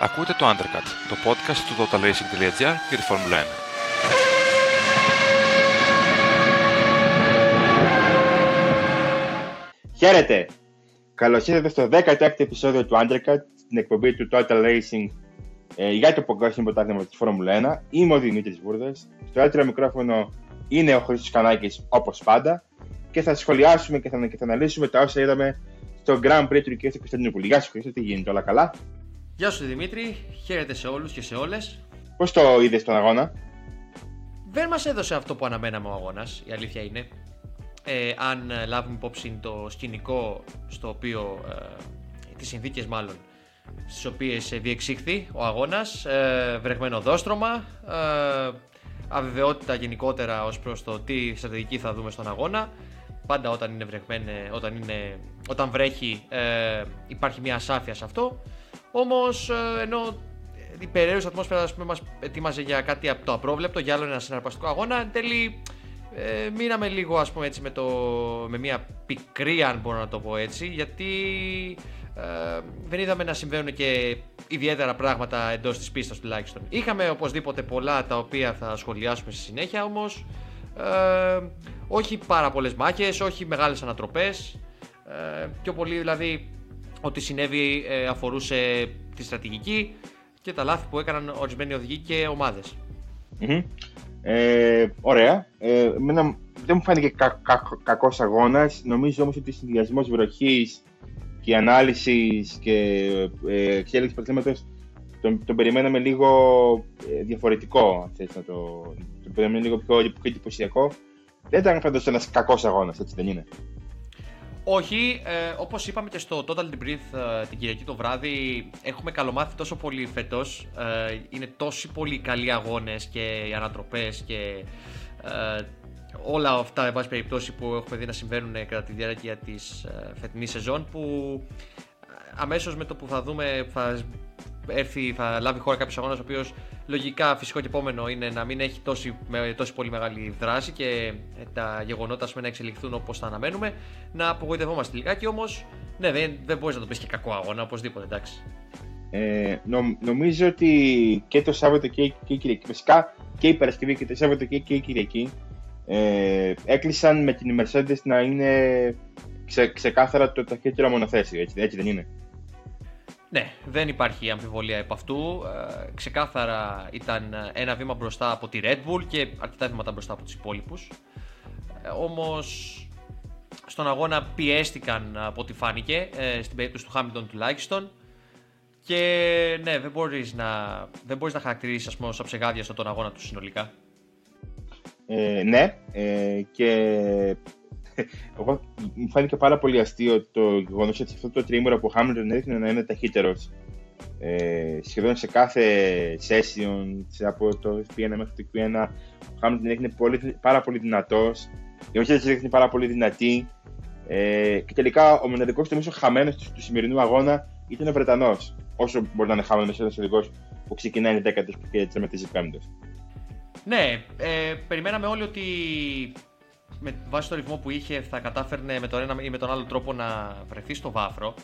Ακούτε το Undercut, το podcast του totalracing.gr για τη Φόρμουλα 1. Χαίρετε! Καλώς ήρθατε στο 16ο επεισόδιο του Undercut, στην εκπομπή του Total Racing ε, για το παγκόσμιο πρωτάθλημα της Φόρμουλα 1. Είμαι ο Δημήτρης Βούρδας. Στο άλλο μικρόφωνο είναι ο Χρήστος Κανάκης, όπως πάντα. Και θα σχολιάσουμε και θα, και θα αναλύσουμε τα όσα είδαμε στο Grand Prix του Κιέστη Κωνσταντινούπολη. Γεια σου Χρήστο, τι γίνεται, όλα καλά; Γεια σου Δημήτρη, χαίρετε σε όλους και σε όλες. Πώς το είδες τον αγώνα; Δεν μας έδωσε αυτό που αναμέναμε ο αγώνας, η αλήθεια είναι. Ε, αν λάβουμε υπόψη το σκηνικό στο οποίο, ε, τις συνθήκες μάλλον, στις οποίες διεξήχθη ο αγώνας, ε, βρεγμένο δόστρωμα, ε, αβεβαιότητα γενικότερα ως προς το τι στρατηγική θα δούμε στον αγώνα. Πάντα όταν, είναι βρεγμένε, όταν, είναι, όταν βρέχει ε, υπάρχει μια ασάφεια σε αυτό. Όμως, ε, ενώ η περίεργη ατμόσφαιρα ας πούμε, μας ετοίμαζε για κάτι από το απρόβλεπτο, για άλλο ένα συναρπαστικό αγώνα, εν τέλει ε, μείναμε λίγο ας πούμε έτσι με, το, με μια πικρή αν μπορώ να το πω έτσι, γιατί ε, δεν είδαμε να συμβαίνουν και ιδιαίτερα πράγματα εντός της πίστας τουλάχιστον. Είχαμε οπωσδήποτε πολλά τα οποία θα σχολιάσουμε στη συνέχεια όμως, ε, όχι πάρα πολλές μάχες, όχι μεγάλες ανατροπές, ε, πιο πολύ δηλαδή ότι συνέβη ε, αφορούσε τη στρατηγική και τα λάθη που έκαναν ορισμένοι οδηγοί και ομαδες Ε, ωραία. Ε, δεν μου φάνηκε κα, κα, κακός αγώνας. Νομίζω όμως ότι ο συνδυασμός βροχής και ανάλυσης και ε, εξέλιξη προβλήματος τον, τον περιμέναμε λίγο ε, διαφορετικό, αν θες να το... Τον περιμέναμε λίγο πιο, πιο εντυπωσιακό. Δεν ήταν πάντως ένας κακός αγώνας, έτσι δεν είναι. Όχι, ε, όπως είπαμε και στο Total Debrief ε, την Κυριακή το βράδυ, έχουμε καλομάθει τόσο πολύ φέτος. Ε, είναι τόσοι πολύ καλοί αγώνες και οι ανατροπές και ε, όλα αυτά, εν πάση περιπτώσει, που έχουμε δει να συμβαίνουν κατά τη διάρκεια της ε, φετινής σεζόν, που ε, αμέσως με το που θα δούμε, θα έρθει, θα λάβει χώρα κάποιος αγώνας ο οποίος λογικά φυσικό και επόμενο είναι να μην έχει τόση, με, τόση πολύ μεγάλη δράση και ε, τα γεγονότα πούμε, να εξελιχθούν όπως θα αναμένουμε. Να απογοητευόμαστε λιγάκι όμως. Ναι, δεν, δεν μπορείς να το πεις και κακό αγώνα, οπωσδήποτε εντάξει. Ε, νο, νομίζω ότι και το Σάββατο και, και η Κυριακή, φυσικά και η Παρασκευή και το Σάββατο και, και η Κυριακή ε, έκλεισαν με την Mercedes να είναι ξε, ξεκάθαρα το ταχύτερο μονοθέσιο, έτσι, έτσι δεν είναι. Ναι, δεν υπάρχει αμφιβολία επ' αυτού. Ε, ξεκάθαρα ήταν ένα βήμα μπροστά από τη Red Bull και αρκετά βήματα μπροστά από τους υπόλοιπους. Ε, όμως στον αγώνα πιέστηκαν από ό,τι φάνηκε, ε, στην περίπτωση του Hamilton τουλάχιστον. Και ναι, δεν μπορείς να, δεν μπορείς να χαρακτηρίσεις ας πούμε, ψεγάδια στον αγώνα τους συνολικά. Ε, ναι, ε, και εγώ μου φάνηκε πάρα πολύ αστείο το γεγονός ότι αυτό το τρίμηνο που ο Χάμιλτον έδειχνε να είναι ταχύτερος ε, σχεδόν σε κάθε session, από το F1 μέχρι το Q1, ο Χάμιλτον έδειχνε πολύ, πάρα πολύ δυνατός. Η Mercedes έδειχνε πάρα πολύ δυνατή. Ε, και τελικά ο μοναδικός νομίζω χαμένος του, του σημερινού αγώνα ήταν ο Βρετανός. Όσο μπορεί να είναι χαμένος ένας οδηγός που ξεκινάει 10 και τερματίζει πέμπτος. Ναι, ε, περιμέναμε όλοι ότι με βάση το ρυθμό που είχε θα κατάφερνε με τον ένα ή με τον άλλο τρόπο να βρεθεί στο βάφρο.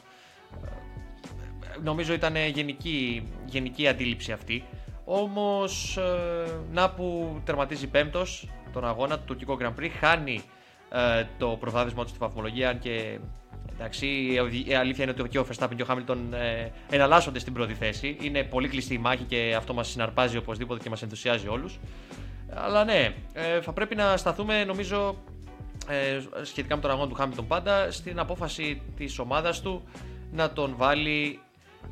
Νομίζω ήταν γενική, γενική αντίληψη αυτή. Όμως, ε, να που τερματίζει πέμπτος τον αγώνα του τουρκικό Grand Prix, χάνει ε, το προβάδισμα του στη βαθμολογία, αν και εντάξει, η αλήθεια είναι ότι και ο Verstappen και ο Hamilton ε, εναλλάσσονται στην πρώτη θέση. Είναι πολύ κλειστή η μάχη και αυτό μας συναρπάζει οπωσδήποτε και μας ενθουσιάζει όλους. Αλλά ναι, ε, θα πρέπει να σταθούμε νομίζω ε, σχετικά με τον αγώνα του Χάμιλτον πάντα στην απόφαση της ομάδας του να τον βάλει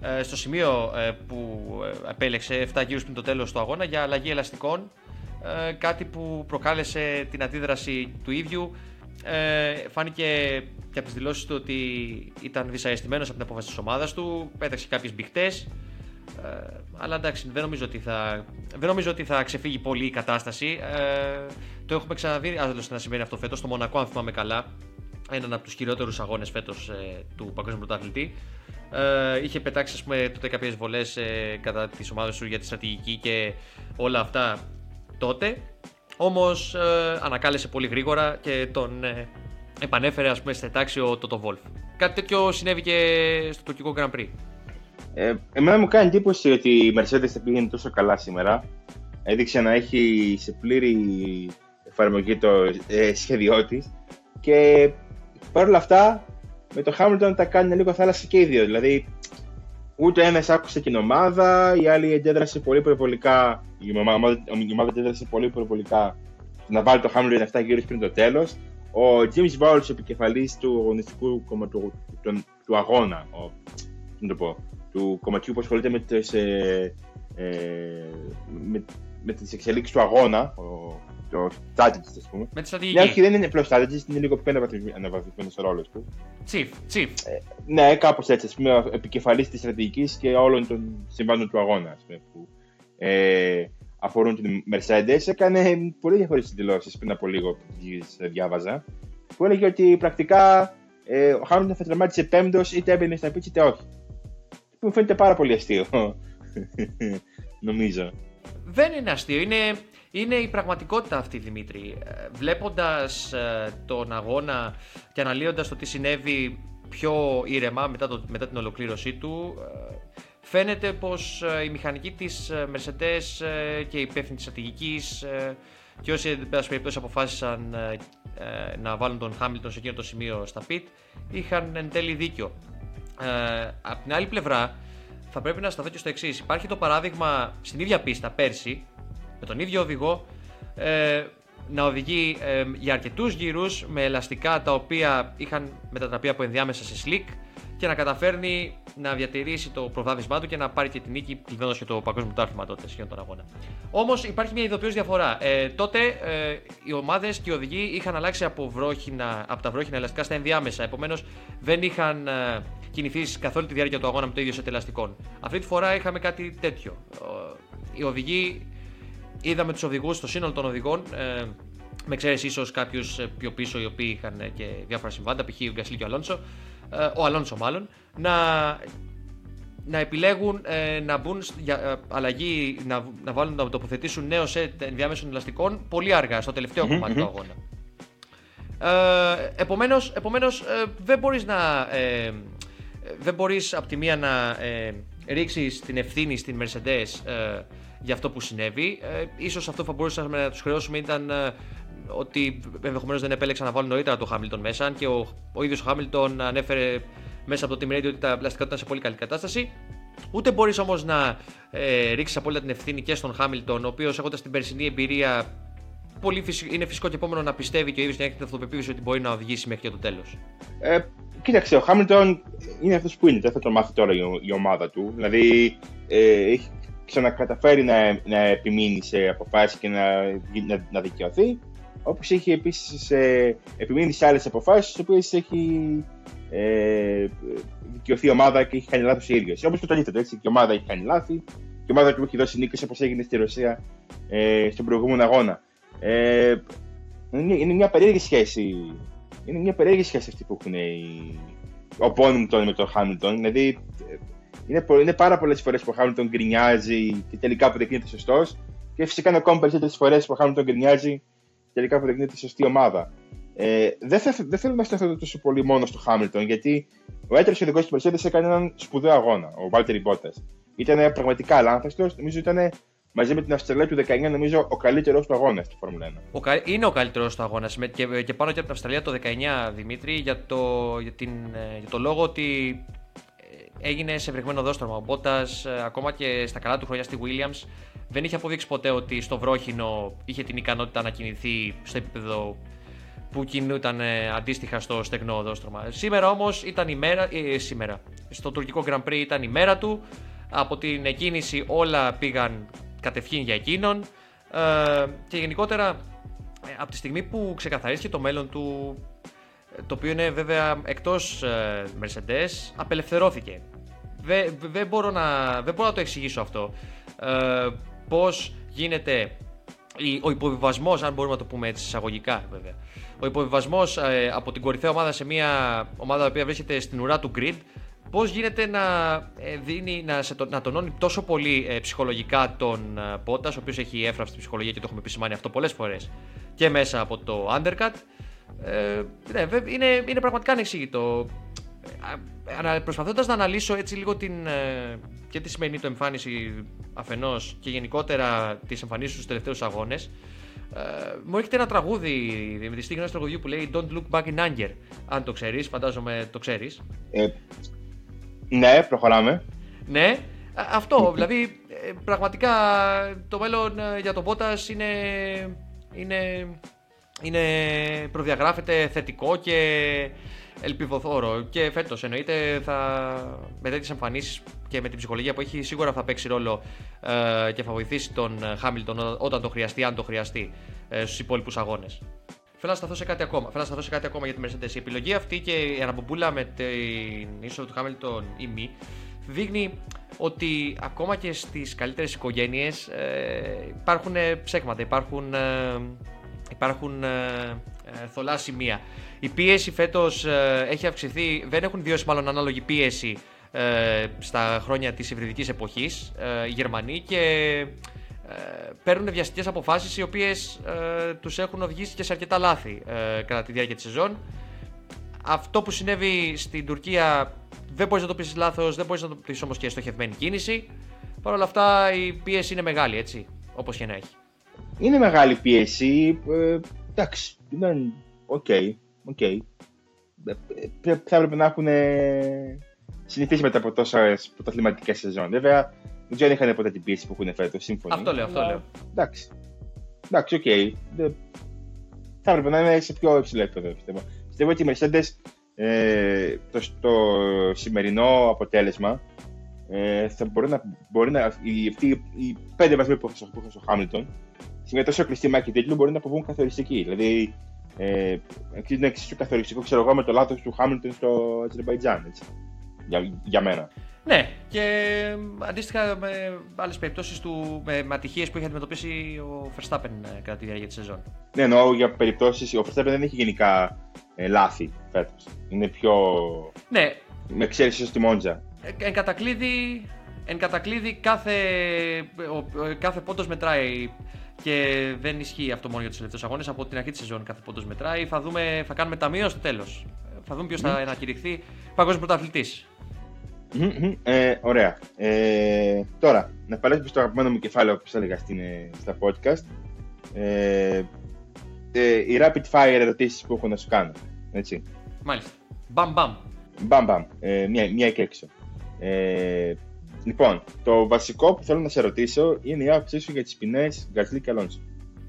ε, στο σημείο ε, που επέλεξε 7 γύρους πριν το τέλος του αγώνα για αλλαγή ελαστικών κάτι που προκάλεσε την αντίδραση του ίδιου. Φάνηκε και από τις δηλώσεις του ότι ήταν δυσαρεστημένος από την απόφαση της ομάδας του πέταξε κάποιες μπηχτές ε, αλλά εντάξει, δεν νομίζω, ότι θα, δεν νομίζω ότι θα ξεφύγει πολύ η κατάσταση. Ε, το έχουμε ξαναδεί άλλωστε να συμβαίνει αυτό φέτος. Στο Μονακό, αν θυμάμαι καλά, έναν από τους χειρότερου αγώνες φέτος ε, του Παγκόσμιου Πρωταθλητή. Ε, είχε πετάξει ας πούμε, τότε κάποιες βολές ε, κατά τις ομάδες του για τη στρατηγική και όλα αυτά τότε. Όμως ε, ανακάλεσε πολύ γρήγορα και τον ε, επανέφερε ας πούμε, σε τάξη ο Τότο Βόλφ. Κάτι τέτοιο συνέβη και στο τουρκικό Grand Prix. Ε, εμένα μου κάνει εντύπωση ότι η Mercedes θα πήγαινε τόσο καλά σήμερα. Έδειξε να έχει σε πλήρη εφαρμογή το ε, σχέδιό της. Και παρόλα αυτά, με το Hamilton τα κάνει λίγο θάλασσα και οι δύο. Δηλαδή, ούτε ένας άκουσε την ομάδα, η άλλη αντέδρασε πολύ προβολικά. Η ομάδα, η ομάδα αντέδρασε πολύ προβολικά να βάλει το Hamilton 7 γύρω πριν το τέλος. Ο James Bowles, επικεφαλής του αγωνιστικού του, του, του, αγώνα, ο, το πω, του κομματιού που ασχολείται με τις, ε, ε, με, με τις εξελίξεις του αγώνα, ο, το strategist, ας πούμε. Με τη στρατηγική. Ναι, όχι, δεν είναι απλό strategist, είναι λίγο πιο αναβαθμισμένος ο ρόλος του. Chief, chief. Ε, ναι, κάπως έτσι, ας πούμε, επικεφαλής της στρατηγικής και όλων των συμβάντων του αγώνα, ας πούμε, που ε, αφορούν την Mercedes. Έκανε πολύ διαφορετικέ δηλώσεις πριν από λίγο που τι διάβαζα. Που έλεγε ότι πρακτικά ε, ο Χάμιλτον θα τερματίσει πέμπτος είτε έμπαινε στα πίτσα είτε όχι. Που μου φαίνεται πάρα πολύ αστείο. Νομίζω. Δεν είναι αστείο. Είναι, είναι η πραγματικότητα αυτή, Δημήτρη. Ε, Βλέποντας ε, τον αγώνα και αναλύοντας το τι συνέβη πιο ήρεμα μετά, το, μετά την ολοκλήρωσή του, ε, φαίνεται πως η μηχανική της Mercedes και η υπεύθυνη της στρατηγικής και όσοι εν πάση περιπτώσει αποφάσισαν να βάλουν τον Χάμιλτον σε εκείνο το σημείο στα pit είχαν εν τέλει δίκιο. Ε, απ' την άλλη πλευρά, θα πρέπει να σταθώ και στο εξής. Υπάρχει το παράδειγμα στην ίδια πίστα πέρσι, με τον ίδιο οδηγό, ε, να οδηγεί ε, για αρκετούς γύρους με ελαστικά τα οποία είχαν μετατραπεί από ενδιάμεσα σε slick και να καταφέρνει να διατηρήσει το προβάδισμά του και να πάρει και την νίκη, κλειδώντα και το παγκόσμιο τάρφημα τότε σχεδόν τον αγώνα. Όμως υπάρχει μια ειδοποιώς διαφορά. Ε, τότε ε, οι ομάδες και οι οδηγοί είχαν αλλάξει από, βρόχινα, από τα βρόχινα ελαστικά στα ενδιάμεσα. Επομένως δεν είχαν ε, κινηθείς καθ' όλη τη διάρκεια του αγώνα με το ίδιο σε ελαστικών. Αυτή τη φορά είχαμε κάτι τέτοιο. Οι οδηγοί, είδαμε τους οδηγούς, το σύνολο των οδηγών, ε, με εξαίρεση ίσως κάποιους ε, πιο πίσω οι οποίοι είχαν ε, και διάφορα συμβάντα, π.χ. ο Γκασλί και ο Αλόνσο, ε, ο Αλόνσο μάλλον, να, να επιλέγουν ε, να μπουν για ε, αλλαγή, να, να βάλουν να τοποθετήσουν νέο σετ ενδιάμεσων ελαστικών πολύ αργά, στο τελευταίο κομμάτι του αγώνα. Ε, επομένως, επομένως δεν μπορείς να δεν μπορείς από τη μία να ε, ρίξεις την ευθύνη στην Mercedes ε, για αυτό που συνέβη. Ε, ίσως αυτό που θα μπορούσαμε να τους χρεώσουμε ήταν ε, ότι ενδεχομένως δεν επέλεξαν να βάλουν νωρίτερα το Hamilton μέσα. Αν και ο, ο ίδιος ο Hamilton ανέφερε μέσα από το Team Radio ότι τα πλαστικά ήταν σε πολύ καλή κατάσταση. Ούτε μπορείς όμως να ε, ρίξεις απόλυτα την ευθύνη και στον Hamilton, ο οποίος έχοντας την περσινή εμπειρία, πολύ φυσικό, είναι φυσικό και επόμενο να πιστεύει και ο ίδιος να έχει την αυτοπεποίθηση ότι μπορεί να οδηγήσει μέχρι και το τέλος. Ε, κοίταξε, ο Χάμιλτον είναι αυτός που είναι, δεν θα το μάθει τώρα η, ομάδα του. Δηλαδή, ε, έχει ξανακαταφέρει να, να επιμείνει σε αποφάσεις και να, να, να δικαιωθεί. Όπως έχει επίσης ε, επιμείνει σε άλλες αποφάσεις, τι οποίες έχει ε, δικαιωθεί η ομάδα και έχει κάνει λάθος η ίδια. Όπως και το αντίθετο, έτσι. Και η ομάδα έχει κάνει λάθη, και η ομάδα του έχει δώσει νίκες όπως έγινε στη Ρωσία ε, στον προηγούμενο αγώνα. Ε, είναι, είναι μια περίεργη σχέση. Είναι μια περίεργη σχέση αυτή που έχουν οι, ο Πόνιντον με τον Χάμιλτον. Δηλαδή, είναι, είναι πάρα πολλές φορές που ο Χάμιλτον γκρινιάζει και τελικά αποδεικνύεται σωστός. Και φυσικά είναι ακόμα περισσότερες φορές που ο Χάμιλτον γκρινιάζει και τελικά αποδεικνύεται σωστή ομάδα. Ε, δεν, θα, δεν θέλω να σταθώ τόσο πολύ μόνο στο Χάμιλτον, γιατί ο έτερος οδηγό του Mercedes έκανε έναν σπουδαίο αγώνα, ο Βάλτερ Μπότα. Ήταν πραγματικά λάθαστο, νομίζω ήταν μαζί με την Αυστραλία του 19, νομίζω ο καλύτερος του αγώνας στη Φόρμουλα 1. Ο, είναι ο καλύτερος του αγώνας και, και πάνω και από την Αυστραλία το 19, Δημήτρη, για το, για την, ε, για το λόγο ότι ε, έγινε σε βρεγμένο δόστρωμα. Ο Μπότας, ε, ακόμα και στα καλά του χρόνια στη Williams, δεν είχε αποδείξει ποτέ ότι στο βρόχινο είχε την ικανότητα να κινηθεί στο επίπεδο που κινούταν αντίστοιχα στο στεγνό οδόστρωμα. Σήμερα όμως ήταν η μέρα. Ε, σήμερα. Στο τουρκικό Grand Prix ήταν η μέρα του. Από την εκκίνηση όλα πήγαν κατευχήν για εκείνον. Ε, και γενικότερα ε, από τη στιγμή που ξεκαθαρίστηκε το μέλλον του, ε, το οποίο είναι βέβαια εκτός ε, Mercedes, απελευθερώθηκε. Δεν, δεν, μπορώ να, δεν μπορώ να το εξηγήσω αυτό. Ε, πώς γίνεται ο υποβιβασμός, αν μπορούμε να το πούμε έτσι εισαγωγικά βέβαια, ο υποβιβασμός από την κορυφαία ομάδα σε μια ομάδα που βρίσκεται στην ουρά του grid Πώς γίνεται να, ε, δίνει, να, σε, να τονώνει τόσο πολύ ε, ψυχολογικά τον ε, Πότας, ο οποίος έχει έφραυστη ψυχολογία και το έχουμε επισημάνει αυτό πολλές φορές και μέσα από το undercut. Ε, ναι, είναι, είναι πραγματικά ανεξήγητο. προσπαθώντας να αναλύσω έτσι λίγο την, ε, και τη σημερινή του εμφάνιση αφενός και γενικότερα τις εμφανίσεις στους τελευταίους αγώνες ε, μου έρχεται ένα τραγούδι, Δημητρή, γνώση τραγουδιού που λέει Don't look back in anger. Αν το ξέρεις, φαντάζομαι το ξέρεις. Ε, ναι, προχωράμε. Ναι, αυτό, δηλαδή πραγματικά το μέλλον για τον Bottas είναι, είναι, είναι προδιαγράφεται θετικό και ελπιδοθόρο. Και φέτος εννοείται θα, με τέτοιες εμφανίσεις και με την ψυχολογία που έχει, σίγουρα θα παίξει ρόλο ε, και θα βοηθήσει τον Χάμιλτον όταν το χρειαστεί, αν το χρειαστεί, ε, στους υπόλοιπους αγώνες. Θέλω να σταθώ σε κάτι ακόμα. Θέλω να σταθώ σε κάτι ακόμα για τη Mercedes. Η επιλογή αυτή και η αναμπομπούλα με την είσοδο του Χάμιλτον ή μη δείχνει ότι ακόμα και στις καλύτερες οικογένειες ε, υπάρχουν ψέκματα, υπάρχουν, ε, υπάρχουν ε, ε, θολά σημεία. Η πίεση φέτος ε, έχει αυξηθεί, δεν έχουν βιώσει μάλλον ανάλογη πίεση ε, στα χρόνια της υβριδικής εποχής οι Γερμανοί και παίρνουν βιαστικές αποφάσεις οι οποίες τους έχουν οδηγήσει και σε αρκετά λάθη κατά τη διάρκεια της σεζόν. Αυτό που συνέβη στην Τουρκία δεν μπορείς να το πεις λάθος, δεν μπορείς να το πεις όμως και στοχευμένη κίνηση. Παρ' όλα αυτά η πίεση είναι μεγάλη, έτσι, όπως και να έχει. Είναι μεγάλη πίεση. Ε, εντάξει, ήταν OK. Okay, Θα έπρεπε να έχουν συνηθίσει μετά από τόσες πρωταθληματικές σεζόν. Βέβαια, δεν ξέρω αν είχαν ποτέ την πίεση που έχουν φέτος. Σύμφωνοι. Αυτό λέω, αυτό λέω. Εντάξει. Εντάξει, OK. Okay. Θα έπρεπε να είναι σε πιο υψηλό επίπεδο, πιστεύω. Πιστεύω ότι οι Mercedes ε, το, το σημερινό αποτέλεσμα ε, θα μπορεί να, μπορεί να οι, αυτοί οι πέντε βαθμοί που έχουν στο Χάμιλτον σε μια τόσο κλειστή μάχη τίτλου μπορεί να αποβούν καθοριστικοί. Δηλαδή, ε, είναι εξίσου καθοριστικό, ξέρω εγώ, με το λάθος του Χάμιλτον στο Αζερβαϊτζάν. Για, για μένα. Ναι, και αντίστοιχα με άλλες περιπτώσεις του, με, με ατυχίες που είχε αντιμετωπίσει ο Verstappen ε, κατά τη διάρκεια της σεζόν. Ναι, εννοώ για περιπτώσεις. Ο Verstappen δεν έχει γενικά ε, λάθη φέτος. Είναι πιο. Ναι. Με εξαίρεση στη Μόντζα. Ε, εν κατακλείδη, εν κατακλείδη κάθε, ο, κάθε πόντος μετράει και δεν ισχύει αυτό μόνο για τους τελευταίους αγώνες. Από την αρχή της σεζόν κάθε πόντος μετράει. Θα, δούμε, θα κάνουμε ταμείο στο τέλος. Θα δούμε ποιος θα ανακηρυχθεί παγκόσμιος πρωταθλητής. Ε, ωραία. Ε, τώρα, να παλέψουμε στο αγαπημένο μου κεφάλαιο που έλεγα στην, ε, στα podcast. Ε, ε, οι rapid fire ερωτήσεις που έχω να σου κάνω. Έτσι. Μάλιστα. Μπαμ μπαμ. Μπαμ μπαμ. Ε, μία, μία και έξω. Ε, λοιπόν, το βασικό που θέλω να σε ρωτήσω είναι η άποψή σου για τις ποινές Γκασλί και Αλόνσο.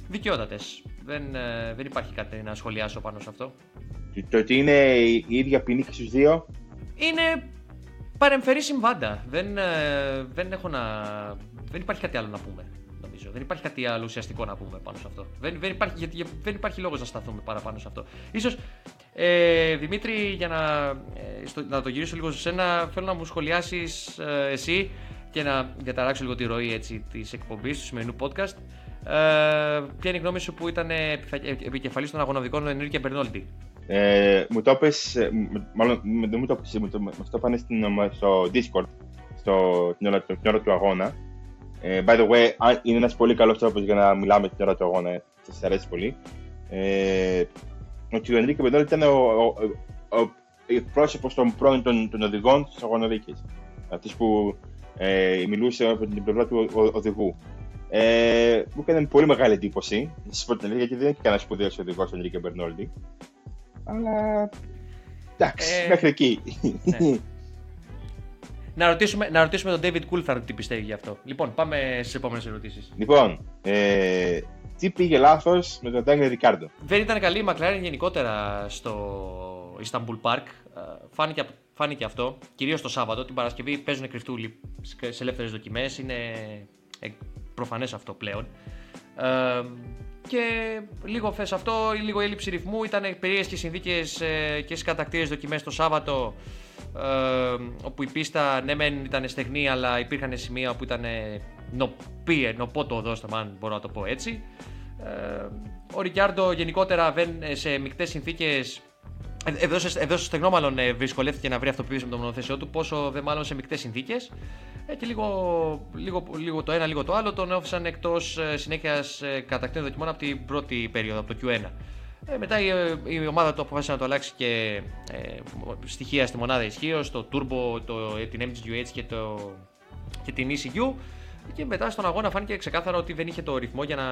Δικαιότατες. Δεν, ε, δεν υπάρχει κάτι να σχολιάσω πάνω σε αυτό. Το ότι είναι η ίδια ποινή και στους δύο. Είναι παρεμφερή συμβάντα. Δεν, ε, δεν, έχω να... δεν υπάρχει κάτι άλλο να πούμε. Νομίζω. Δεν υπάρχει κάτι άλλο ουσιαστικό να πούμε πάνω σε αυτό. Δεν, δεν, υπάρχει, γιατί, δεν υπάρχει λόγος να σταθούμε παραπάνω σε αυτό. Ίσως, ε, Δημήτρη, για να, ε, στο, να το γυρίσω λίγο σε σένα, θέλω να μου σχολιάσεις ε, εσύ και να διαταράξω λίγο τη ροή έτσι, της εκπομπής του σημερινού podcast. Ε, ποια είναι η γνώμη σου που ήταν επικεφαλής των αγωνοδικών Ενρίκε Μπερνόλντι. Ε, μου το πες, ε, μάλλον δεν μου το πες, μου το, το πάνε στο Discord στο, την, ώρα, την ώρα του αγώνα. Ε, by the way, είναι ένας πολύ καλός τρόπος για να μιλάμε την ώρα του αγώνα, σας αρέσει πολύ. Ε, ότι ο Ενρίκε Μπεντόλ ήταν ο, ο, ο, ο πρόσωπο των πρώην των, των οδηγών της αγωνοδίκης. Αυτός που ε, μιλούσε από την πλευρά του οδηγού. Ε, μου έκανε πολύ μεγάλη εντύπωση. Να σας πω την αλήθεια, γιατί δεν έχει κανένας σπουδαίος οδηγός ο Ενρίκε Μπερνόλντι. Αλλά. Εντάξει, ε, μέχρι εκεί. Ναι. να, ρωτήσουμε, να ρωτήσουμε τον David Coulthard τι πιστεύει γι' αυτό. Λοιπόν, πάμε στις επόμενες ερωτήσεις. Λοιπόν, ε, τι πήγε λάθος με τον Daniel Ρικάρντο. Δεν ήταν καλή η McLaren γενικότερα στο Istanbul Park. Ε, φάνηκε, φάνηκε αυτό. Κυρίως το Σάββατο. Την Παρασκευή παίζουν κρυφτούλοι σε ελεύθερες δοκιμές. Είναι ε, προφανές αυτό πλέον. Ε, και λίγο θε αυτό, λίγο έλλειψη ρυθμού. Ήταν περίεργες συνθήκες ε, και στις κατακτήρες δοκιμές το Σάββατο. Ε, όπου η πίστα ναι, μεν ήταν στεγνή, αλλά υπήρχαν σημεία που ήταν νοπίε, νοπότο οδόστο, αν μπορώ να το πω έτσι. Ε, ο Ρικιάρντο γενικότερα δεν, σε μεικτές συνθήκες. Εδώ, εδώ στο στεγνό, μάλλον δυσκολεύτηκε να βρει αυτοποίηση με το μονοθέσιο του, πόσο δε μάλλον σε μεικτές συνθήκες. Ε, και λίγο, λίγο, λίγο το ένα, λίγο το άλλο τον άφησαν εκτός ε, συνέχειας ε, κατατακτήριων δοκιμών από την πρώτη περίοδο, από το Q1. Ε, μετά η, η ομάδα του αποφάσισε να το αλλάξει και ε, στοιχεία στη μονάδα ισχύος, το Turbo, το, την MGU-H και, το, και την ECU. Και μετά στον αγώνα φάνηκε ξεκάθαρα ότι δεν είχε το ρυθμό για να,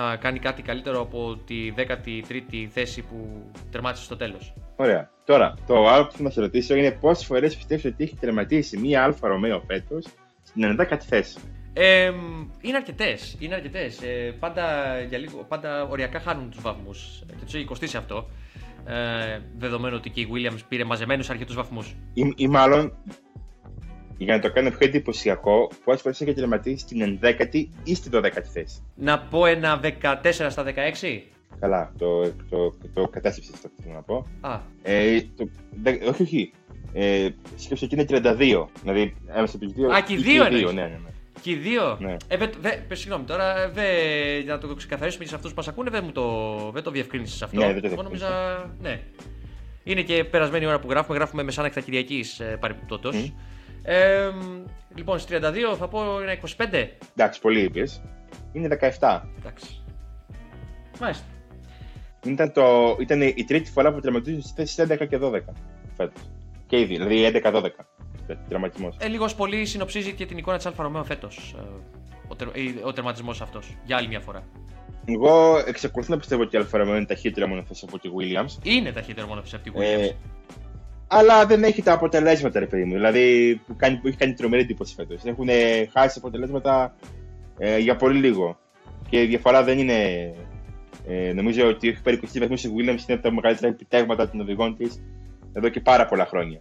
να κάνει κάτι καλύτερο από τη 13η θέση που τερμάτισε στο τέλος. Ωραία. Τώρα, το άλλο που θα σας ρωτήσω είναι πόσες φορές πιστεύεις ότι έχει τερματίσει μία Alfa Romeo φέτος στην 11η θέση; Ε, είναι αρκετές. Είναι αρκετές. Ε, πάντα, για λίγο, πάντα οριακά χάνουν τους βαθμούς. Και τους έχει κοστίσει αυτό. Ε, δεδομένου ότι και η Williams πήρε μαζεμένους αρκετούς βαθμούς. Ή, ή μάλλον, για να το κάνω πιο εντυπωσιακό, πόσε φορές έχει τερματίσει στην 11η ή στην 12η θέση. Να πω ένα 14 στα 16. Καλά, το, το, το, το κατάστρεψε αυτό που θέλω να πω. Α, Ε, το, δε, όχι, όχι. Ε, σκέψτε ότι είναι 32. Δηλαδή, ένας από τους δύο. Α, και οι ή δύο ναι, εννοείς. ναι, ναι. και οι δύο. Ναι. Ε, βε, βε, συγγνώμη, τώρα βε, για να το ξεκαθαρίσουμε και σε αυτούς που μας ακούνε, δεν μου το, δεν το διευκρίνησες αυτό. Ναι, δεν το Εγώ νόμιζα. Ναι. Είναι και περασμένη ώρα που γράφουμε, γράφουμε μεσάνυχτα Κυριακής ε, παρεμπιπτόντως. Μμ. Ε, λοιπόν, στις 32 θα πω ένα 25. Εντάξει, πολύ είπες. Είναι 17. Εντάξει. Μάλιστα. Ήταν, το, ήταν η τρίτη φορά που τερματίζουν στις θέσεις 11 και 12 φέτος. Και ήδη, δηλαδή 11-12 τερματισμό. Ε, λίγος πολύ συνοψίζει και την εικόνα της Alfa Romeo φέτος. ο, τερ, ε, ο τερματισμός αυτός. Για άλλη μια φορά. Εγώ εξακολουθώ να πιστεύω ότι η Alfa Romeo είναι ταχύτερο μονοθέσιο από τη Williams. Είναι ταχύτερο μόνο από τη Williams. Ε, αλλά δεν έχει τα αποτελέσματα, ρε παιδί μου. Δηλαδή που, κάνει, που έχει κάνει τρομερή εντύπωση φέτος. Έχουν χάσει αποτελέσματα ε, για πολύ λίγο. Και η διαφορά δεν είναι. Ε, νομίζω ότι έχει πάρει 20 βαθμούς η Williams είναι από τα μεγαλύτερα επιτεύγματα των οδηγών της εδώ και πάρα πολλά χρόνια.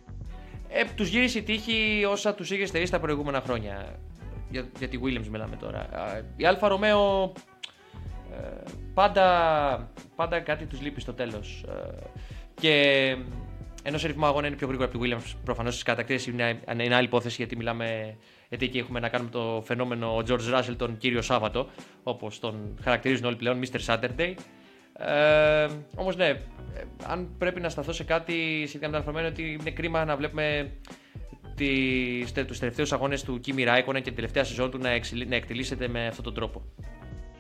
Ε, τους γύρισε η τύχη όσα τους είχε στερήσει τα προηγούμενα χρόνια. Για, για τη Williams μιλάμε τώρα. Α, Η Alfa Romeo ε, πάντα, πάντα κάτι τους λείπει στο τέλος. και ενώ σε ρυθμό αγώνα είναι πιο γρήγορα από τη Williams, προφανώς στις κατατάξεις είναι, είναι άλλη υπόθεση γιατί μιλάμε. Γιατί εκεί έχουμε να κάνουμε το φαινόμενο George Russell, τον κύριο Σάββατο, όπως τον χαρακτηρίζουν όλοι πλέον, Mr. Saturday. Ε, Όμως ναι, ε, αν πρέπει να σταθώ σε κάτι σχετικά με το αλφαμένο, ότι είναι κρίμα να βλέπουμε τους τελευταίους αγώνες του Kimi Raikkonen και την τελευταία σεζόν του να, εξελι- να εκτελήσεται με αυτόν τον τρόπο.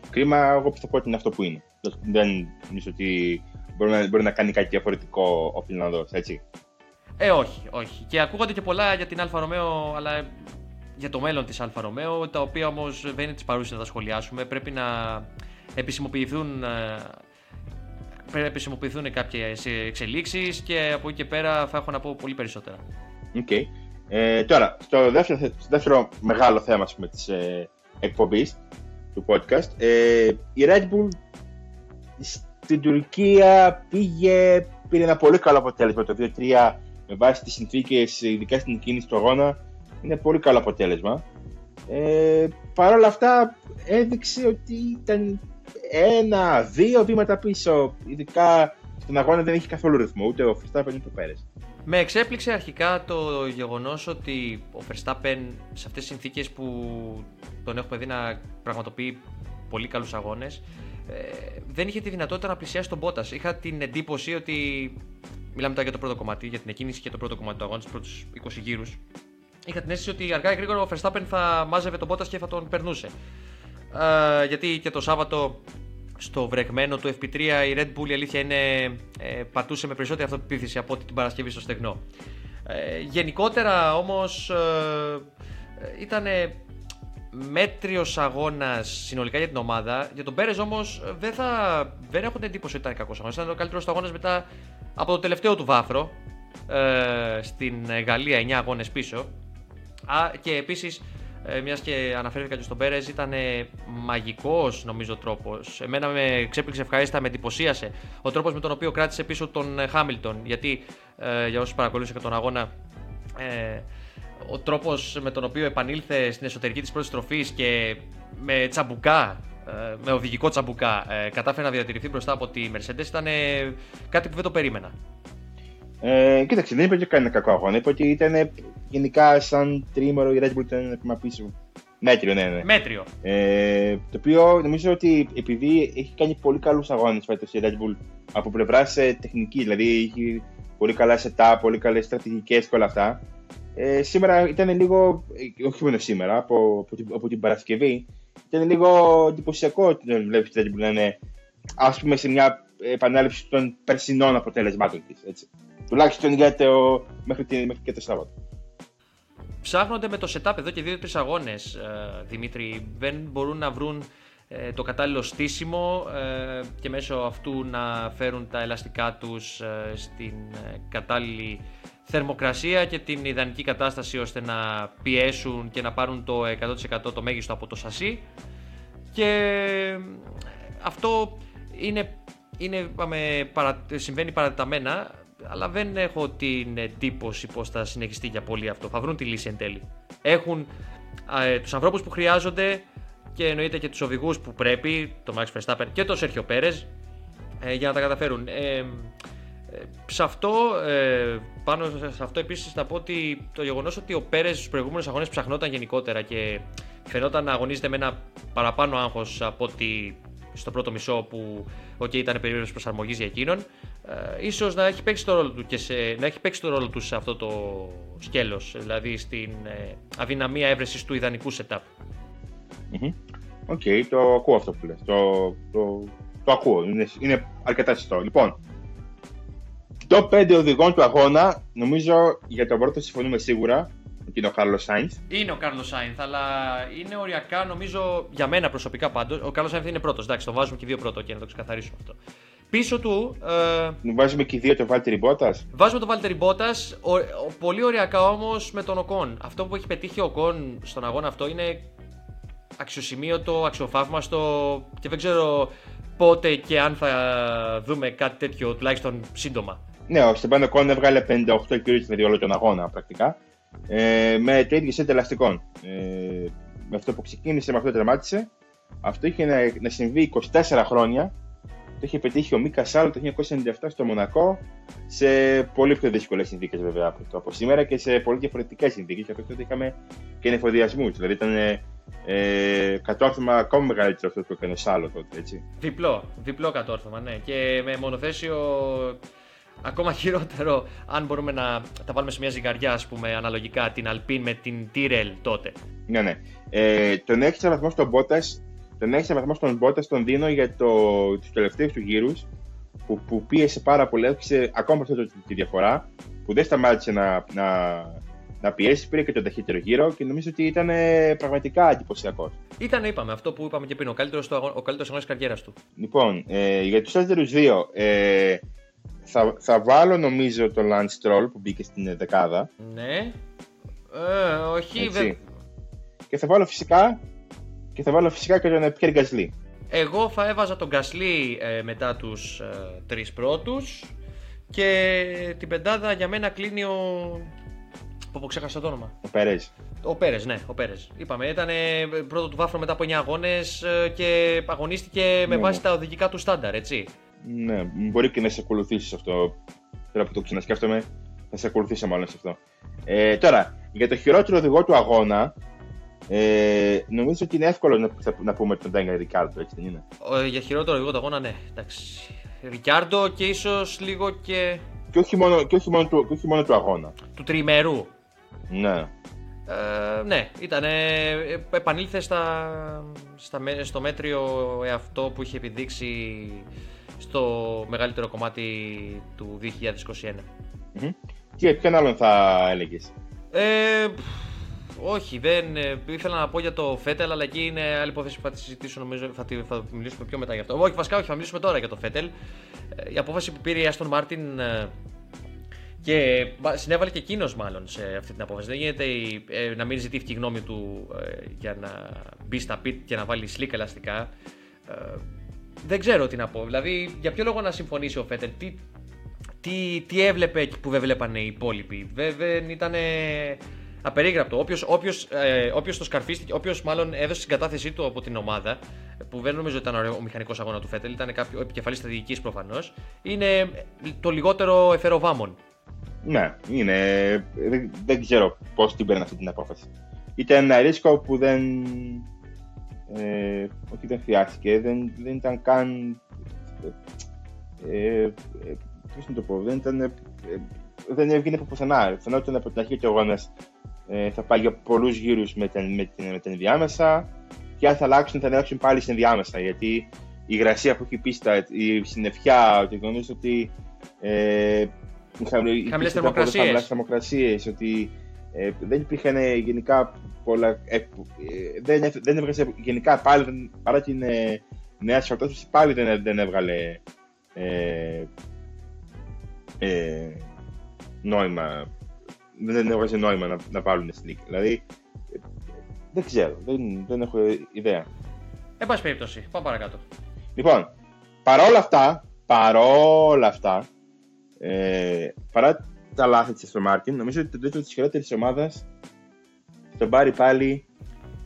Κρίμα, εγώ πιστεύω ότι είναι αυτό που είναι. Δεν νομίζω ότι μπορεί να, μπορεί να κάνει κάτι διαφορετικό ο Φιλανδός, έτσι. Ε, όχι, όχι. Και ακούγονται και πολλά για την Alfa Romeo, αλλά για το μέλλον της Alfa Romeo, τα οποία όμως δεν είναι της παρούσης να τα σχολιάσουμε. Πρέπει να επισημοποιηθούν. ε, Πρέπει να επισημοποιηθούν κάποιες εξελίξεις και από εκεί και πέρα θα έχω να πω πολύ περισσότερα. Οκ. Ε, τώρα, στο δεύτερο, θε- στο δεύτερο μεγάλο θέμα ας πούμε, της ε, εκπομπής του podcast, ε, η Red Bull στην Τουρκία πήγε, πήρε ένα πολύ καλό αποτέλεσμα το 2-3 με βάση τις συνθήκες, ειδικά στην κίνηση του αγώνα. Είναι πολύ καλό αποτέλεσμα. Ε, Παρ' όλα αυτά έδειξε ότι ήταν ένα-δύο βήματα πίσω. Ειδικά στον αγώνα δεν έχει καθόλου ρυθμό, ούτε ο Verstappen ούτε ο Πέρες. Με εξέπληξε αρχικά το γεγονός ότι ο Verstappen σε αυτές τις συνθήκες που τον έχουμε δει να πραγματοποιεί πολύ καλούς αγώνες ε, δεν είχε τη δυνατότητα να πλησιάσει τον Bottas. Είχα την εντύπωση ότι. Μιλάμε τώρα για το πρώτο κομμάτι, για την εκκίνηση και το πρώτο κομμάτι του αγώνα, τους πρώτους 20 γύρους. Είχα την αίσθηση ότι αργά ή γρήγορα ο Verstappen θα μάζευε τον Bottas και θα τον περνούσε. Ε, γιατί και το Σάββατο στο βρεγμένο του FP3 η Red Bull η αλήθεια είναι ε, πατούσε με περισσότερη αυτοπεποίθηση από ότι την Παρασκευή στο στεγνό. Ε, γενικότερα όμως ε, ήταν μέτριος αγώνας συνολικά για την ομάδα. Για τον Πέρες όμως ε, δεν, θα, δεν έχω την εντύπωση ότι ήταν κακός αγώνας. Ήταν ο καλύτερος του αγώνας μετά από το τελευταίο του βάθρο ε, στην Γαλλία 9 αγώνες πίσω. Α, και επίσης ε, μιας και αναφέρθηκα και στον Πέρες ήταν ε, μαγικός νομίζω τρόπος εμένα με ξέπληξε ευχαρίστα, με εντυπωσίασε ο τρόπος με τον οποίο κράτησε πίσω τον ε, Χάμιλτον γιατί ε, για όσους παρακολούθησαν και τον αγώνα ε, ο τρόπος με τον οποίο επανήλθε στην εσωτερική της πρώτης τροφής και με τσαμπουκά ε, με οδηγικό τσαμπουκά ε, κατάφερε να διατηρηθεί μπροστά από τη Mercedes ήταν ε, κάτι που δεν το περίμενα. Ε, κοίταξε, δεν είπε και κανένα κακό αγώνα. Είπε ότι ήταν γενικά σαν τρίμερο η Red Bull ήταν ένα βήμα πίσω. Μέτριο, ναι, ναι. Μέτριο. Ε, το οποίο νομίζω ότι επειδή έχει κάνει πολύ καλούς αγώνες φέτος η Red Bull από πλευράς τεχνική, δηλαδή έχει πολύ καλά setup, πολύ καλές στρατηγικές και όλα αυτά. Ε, σήμερα ήταν λίγο, ε, όχι μόνο σήμερα, από, από, την, από την Παρασκευή, ήταν λίγο εντυπωσιακό ότι βλέπεις τη Red Bull να είναι, ας πούμε, σε μια επανάληψη των περσινών αποτελεσμάτων της. Έτσι. Τουλάχιστον για το, μέχρι, μέχρι και το Σάββατο. Ψάχνονται με το setup εδώ και δύο-τρεις αγώνες, ε, Δημήτρη. Δεν μπορούν να βρουν ε, το κατάλληλο στήσιμο ε, και μέσω αυτού να φέρουν τα ελαστικά τους στην κατάλληλη θερμοκρασία και την ιδανική κατάσταση ώστε να πιέσουν και να πάρουν το 100% το μέγιστο από το σασί και αυτό είναι, είναι είπαμε, παρα, συμβαίνει παρατεταμένα αλλά δεν έχω την εντύπωση πως θα συνεχιστεί για πολύ αυτό. Θα βρουν τη λύση εν τέλει. Έχουν ε, τους ανθρώπους που χρειάζονται και εννοείται και τους οδηγούς που πρέπει, το Max Verstappen και το Sergio Perez, ε, για να τα καταφέρουν. Ε, ε σε αυτό, ε, πάνω σε αυτό επίσης να πω ότι το γεγονός ότι ο Πέρες στους προηγούμενους αγώνες ψαχνόταν γενικότερα και φαινόταν να αγωνίζεται με ένα παραπάνω άγχος από ότι στο πρώτο μισό που okay, ήταν περίοδος προσαρμογής για εκείνον ε, ίσως να έχει παίξει το ρόλο του και σε, να έχει παίξει το ρόλο του σε αυτό το σκέλος δηλαδή στην ε, αδυναμία εύρεσης του ιδανικού setup. OK, okay, το ακούω αυτό που λες. Το, το, το ακούω. Είναι, είναι αρκετά σωστό. Λοιπόν, το 5 οδηγών του αγώνα, νομίζω για τον πρώτο συμφωνούμε σίγουρα ότι είναι ο Κάρλος Σάινθ. Είναι ο Κάρλος Σάινθ, αλλά είναι οριακά νομίζω για μένα προσωπικά πάντως. Ο Κάρλος Σάινθ είναι πρώτος. Εντάξει, το βάζουμε και δύο πρώτο και να το ξεκαθαρίσουμε αυτό. Πίσω του. Ε, βάζουμε και δύο το Βάλτερι Μπότας. Βάζουμε το Βάλτερι Μπότας. Πολύ οριακά όμως με τον Οκόν. Αυτό που έχει πετύχει ο Οκόν στον αγώνα αυτό είναι αξιοσημείωτο, αξιοθαύμαστο και δεν ξέρω πότε και αν θα δούμε κάτι τέτοιο τουλάχιστον σύντομα. Ναι, ο Εστεμπάν Οκόν έβγαλε 58 γύρους με όλο τον αγώνα πρακτικά. Ε, με το ίδιο σετ ελαστικών. Ε, με αυτό που ξεκίνησε, με αυτό που τερμάτισε. Αυτό είχε να, να συμβεί 24 χρόνια. Το είχε πετύχει ο Μίκας Σάλ το 1997 στο Μονακό σε πολύ πιο δύσκολες συνθήκες βέβαια από, το, από σήμερα και σε πολύ διαφορετικές συνθήκες. Και τότε είχαμε και νεφοδιασμούς. Δηλαδή ήταν ε, κατόρθωμα ακόμα μεγαλύτερο αυτό που έκανε ο Σάλο τότε. Έτσι. Διπλό, διπλό κατόρθωμα, ναι. Και με μονοθέσιο ακόμα χειρότερο αν μπορούμε να τα βάλουμε σε μια ζυγαριά, ας πούμε, αναλογικά την Alpine με την Tyrrell τότε. Ναι, ναι. Ε, τον έχει βαθμό στον Bottas, τον έχει βαθμό στον Bottas τον δίνω για το, τους τελευταίους του γύρους που, που πίεσε πάρα πολύ, έφυξε ακόμα περισσότερο τη διαφορά που δεν σταμάτησε να, να, να πιέσει, πήρε και τον ταχύτερο γύρο και νομίζω ότι ήταν ε, πραγματικά εντυπωσιακός. Ήταν, είπαμε, αυτό που είπαμε και πριν, ο καλύτερος ο καλύτερος αγώνας καριέρας του. Λοιπόν, ε, για τους τέσσερι δύο, ε, θα, θα βάλω νομίζω τον Lance Stroll που μπήκε στην δεκάδα. Ναι. Ε, όχι, δε... Και θα βάλω φυσικά και θα βάλω φυσικά και τον Pierre Gasly. Εγώ θα έβαζα τον Gasly ε, μετά τους ε, τρεις πρώτους και την πεντάδα για μένα κλείνει ο... Πω ξέχασα το όνομα. Ο Πέρες. Ο Πέρες, ναι, ο Πέρες. Είπαμε, ήταν πρώτο του βάφρο μετά από 9 αγώνες ε, και αγωνίστηκε με ναι, βάση ναι. τα οδηγικά του στάνταρ, έτσι. Ναι, μπορεί και να σε ακολουθήσεις αυτό. Τώρα που το ξανασκέφτομαι, θα σε ακολουθήσει μάλλον σε αυτό. Ε, τώρα, για το χειρότερο οδηγό του αγώνα, ε, νομίζω ότι είναι εύκολο να, να πούμε τον Ντάγκα Ρικάρντο, έτσι δεν είναι; Ε, για χειρότερο οδηγό του αγώνα, ναι. Εντάξει. Ρικάρντο και ίσως λίγο και. Και όχι, μόνο, και, όχι μόνο του, και όχι μόνο του αγώνα. Του τριμερού. Ναι. Ε, ναι, ήταν. Επανήλθες στα, στα, στο μέτριο εαυτό που είχε επιδείξει στο μεγαλύτερο κομμάτι του 2021. Mm-hmm. Και ποιον άλλον θα έλεγες; Ε, όχι, δεν. Ε, ήθελα να πω για το Φέτελ, αλλά εκεί είναι άλλη υπόθεση που θα τη συζητήσω. Νομίζω θα, θα μιλήσουμε πιο μετά γι' αυτό. Όχι, βασικά, όχι, θα μιλήσουμε τώρα για το Φέτελ. Ε, η απόφαση που πήρε η Άστον Μάρτιν ε, και συνέβαλε και εκείνος μάλλον σε αυτή την απόφαση. Δεν γίνεται να μην ζητήθηκε η γνώμη του για να μπει στα πιτ και να βάλει σλικ ελαστικά δεν ξέρω τι να πω. Δηλαδή, για ποιο λόγο να συμφωνήσει ο Φέτελ, τι, τι, τι έβλεπε εκεί που δεν βλέπανε οι υπόλοιποι; Δεν ήταν απερίγραπτο. Όποιος όποιος, ε, όποιος το σκαρφίστηκε, όποιος μάλλον έδωσε την κατάθεσή του από την ομάδα, που δεν νομίζω ότι ήταν ο μηχανικός αγώνας του Φέτελ, ήταν κάποιο επικεφαλής στρατηγικής προφανώς, είναι το λιγότερο εφεροβάμων. Ναι, είναι. Δεν, δεν ξέρω πώς την παίρνει αυτή την απόφαση. Ήταν ένα ρίσκο που δεν ε, όχι δεν χρειάστηκε, δεν, δεν ήταν καν. Ε, ε, Πώς να το πω, δεν ήταν. Ε, δεν έβγαινε από πουθενά. Φαινόταν από την αρχή ότι ο αγώνας ε, θα πάει για πολλούς γύρους με, την, με, την, με την ενδιάμεσα και αν θα αλλάξουν, θα αλλάξουν πάλι στην ενδιάμεσα. Γιατί υγρασία που έχει πίστα, η συννεφιά, το γεγονός ότι ε, χαμηλές θερμοκρασίες. θερμοκρασίες, ότι ε, δεν υπήρχαν γενικά πολλά, ε, ε, δεν, δεν έβγαζε γενικά πάλι, παρά την ε, νέα σορτώση, πάλι δεν, δεν έβγαλε ε, ε, νόημα, δεν έβγαζε νόημα να, να βάλουν sneak. Δηλαδή, δεν ξέρω, δεν, δεν έχω ιδέα. Εν πάση περιπτώσει, πάμε παρακάτω. Λοιπόν, παρόλα αυτά, παρόλα αυτά, ε, παρά τα λάθη της Aston Martin, νομίζω ότι το τέτοιο της χειρότερης ομάδας τον πάρει πάλι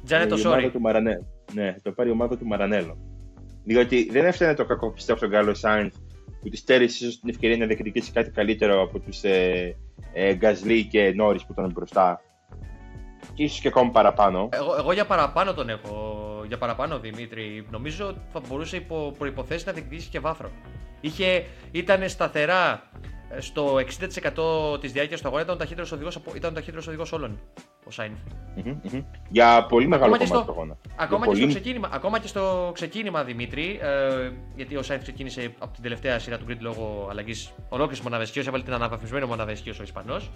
Τζάνετο η ομάδα του Μαρανέλο. Ναι, τον πάρει η ομάδα του Μαρανέλο. Διότι δεν έφτανε το κακό πιστεύω στον Γκάλο Σάινθ που της στέρισε ίσως την ευκαιρία να διεκδικήσει κάτι καλύτερο από τους ε, ε, Γκαζλί και Νόρι που ήταν μπροστά. Και ίσως και ακόμη παραπάνω. Εγώ, εγώ για παραπάνω τον έχω. Για παραπάνω Δημήτρη. Νομίζω ότι θα μπορούσε υπό προποθέσει να διεκδικήσει και βάθρο. Είχε, ήταν σταθερά στο 60% της διάρκειας του αγώνα, ήταν ο ταχύτερος οδηγός ήταν ο ταχύτερος οδηγός όλων. Ο Σάινθ. Mm-hmm, Για πολύ μεγάλο ακόμα κομμάτι του αγώνα. Ακόμα, και στο ξεκίνημα, ακόμα και στο ξεκίνημα, Δημήτρη, ε, γιατί ο Σάινθ ξεκίνησε από την τελευταία σειρά του grid λόγω αλλαγής ολόκληρης μοναδεσχείο, έβαλε την αναβαθμισμένη μοναδεσχείο ο Ισπανός.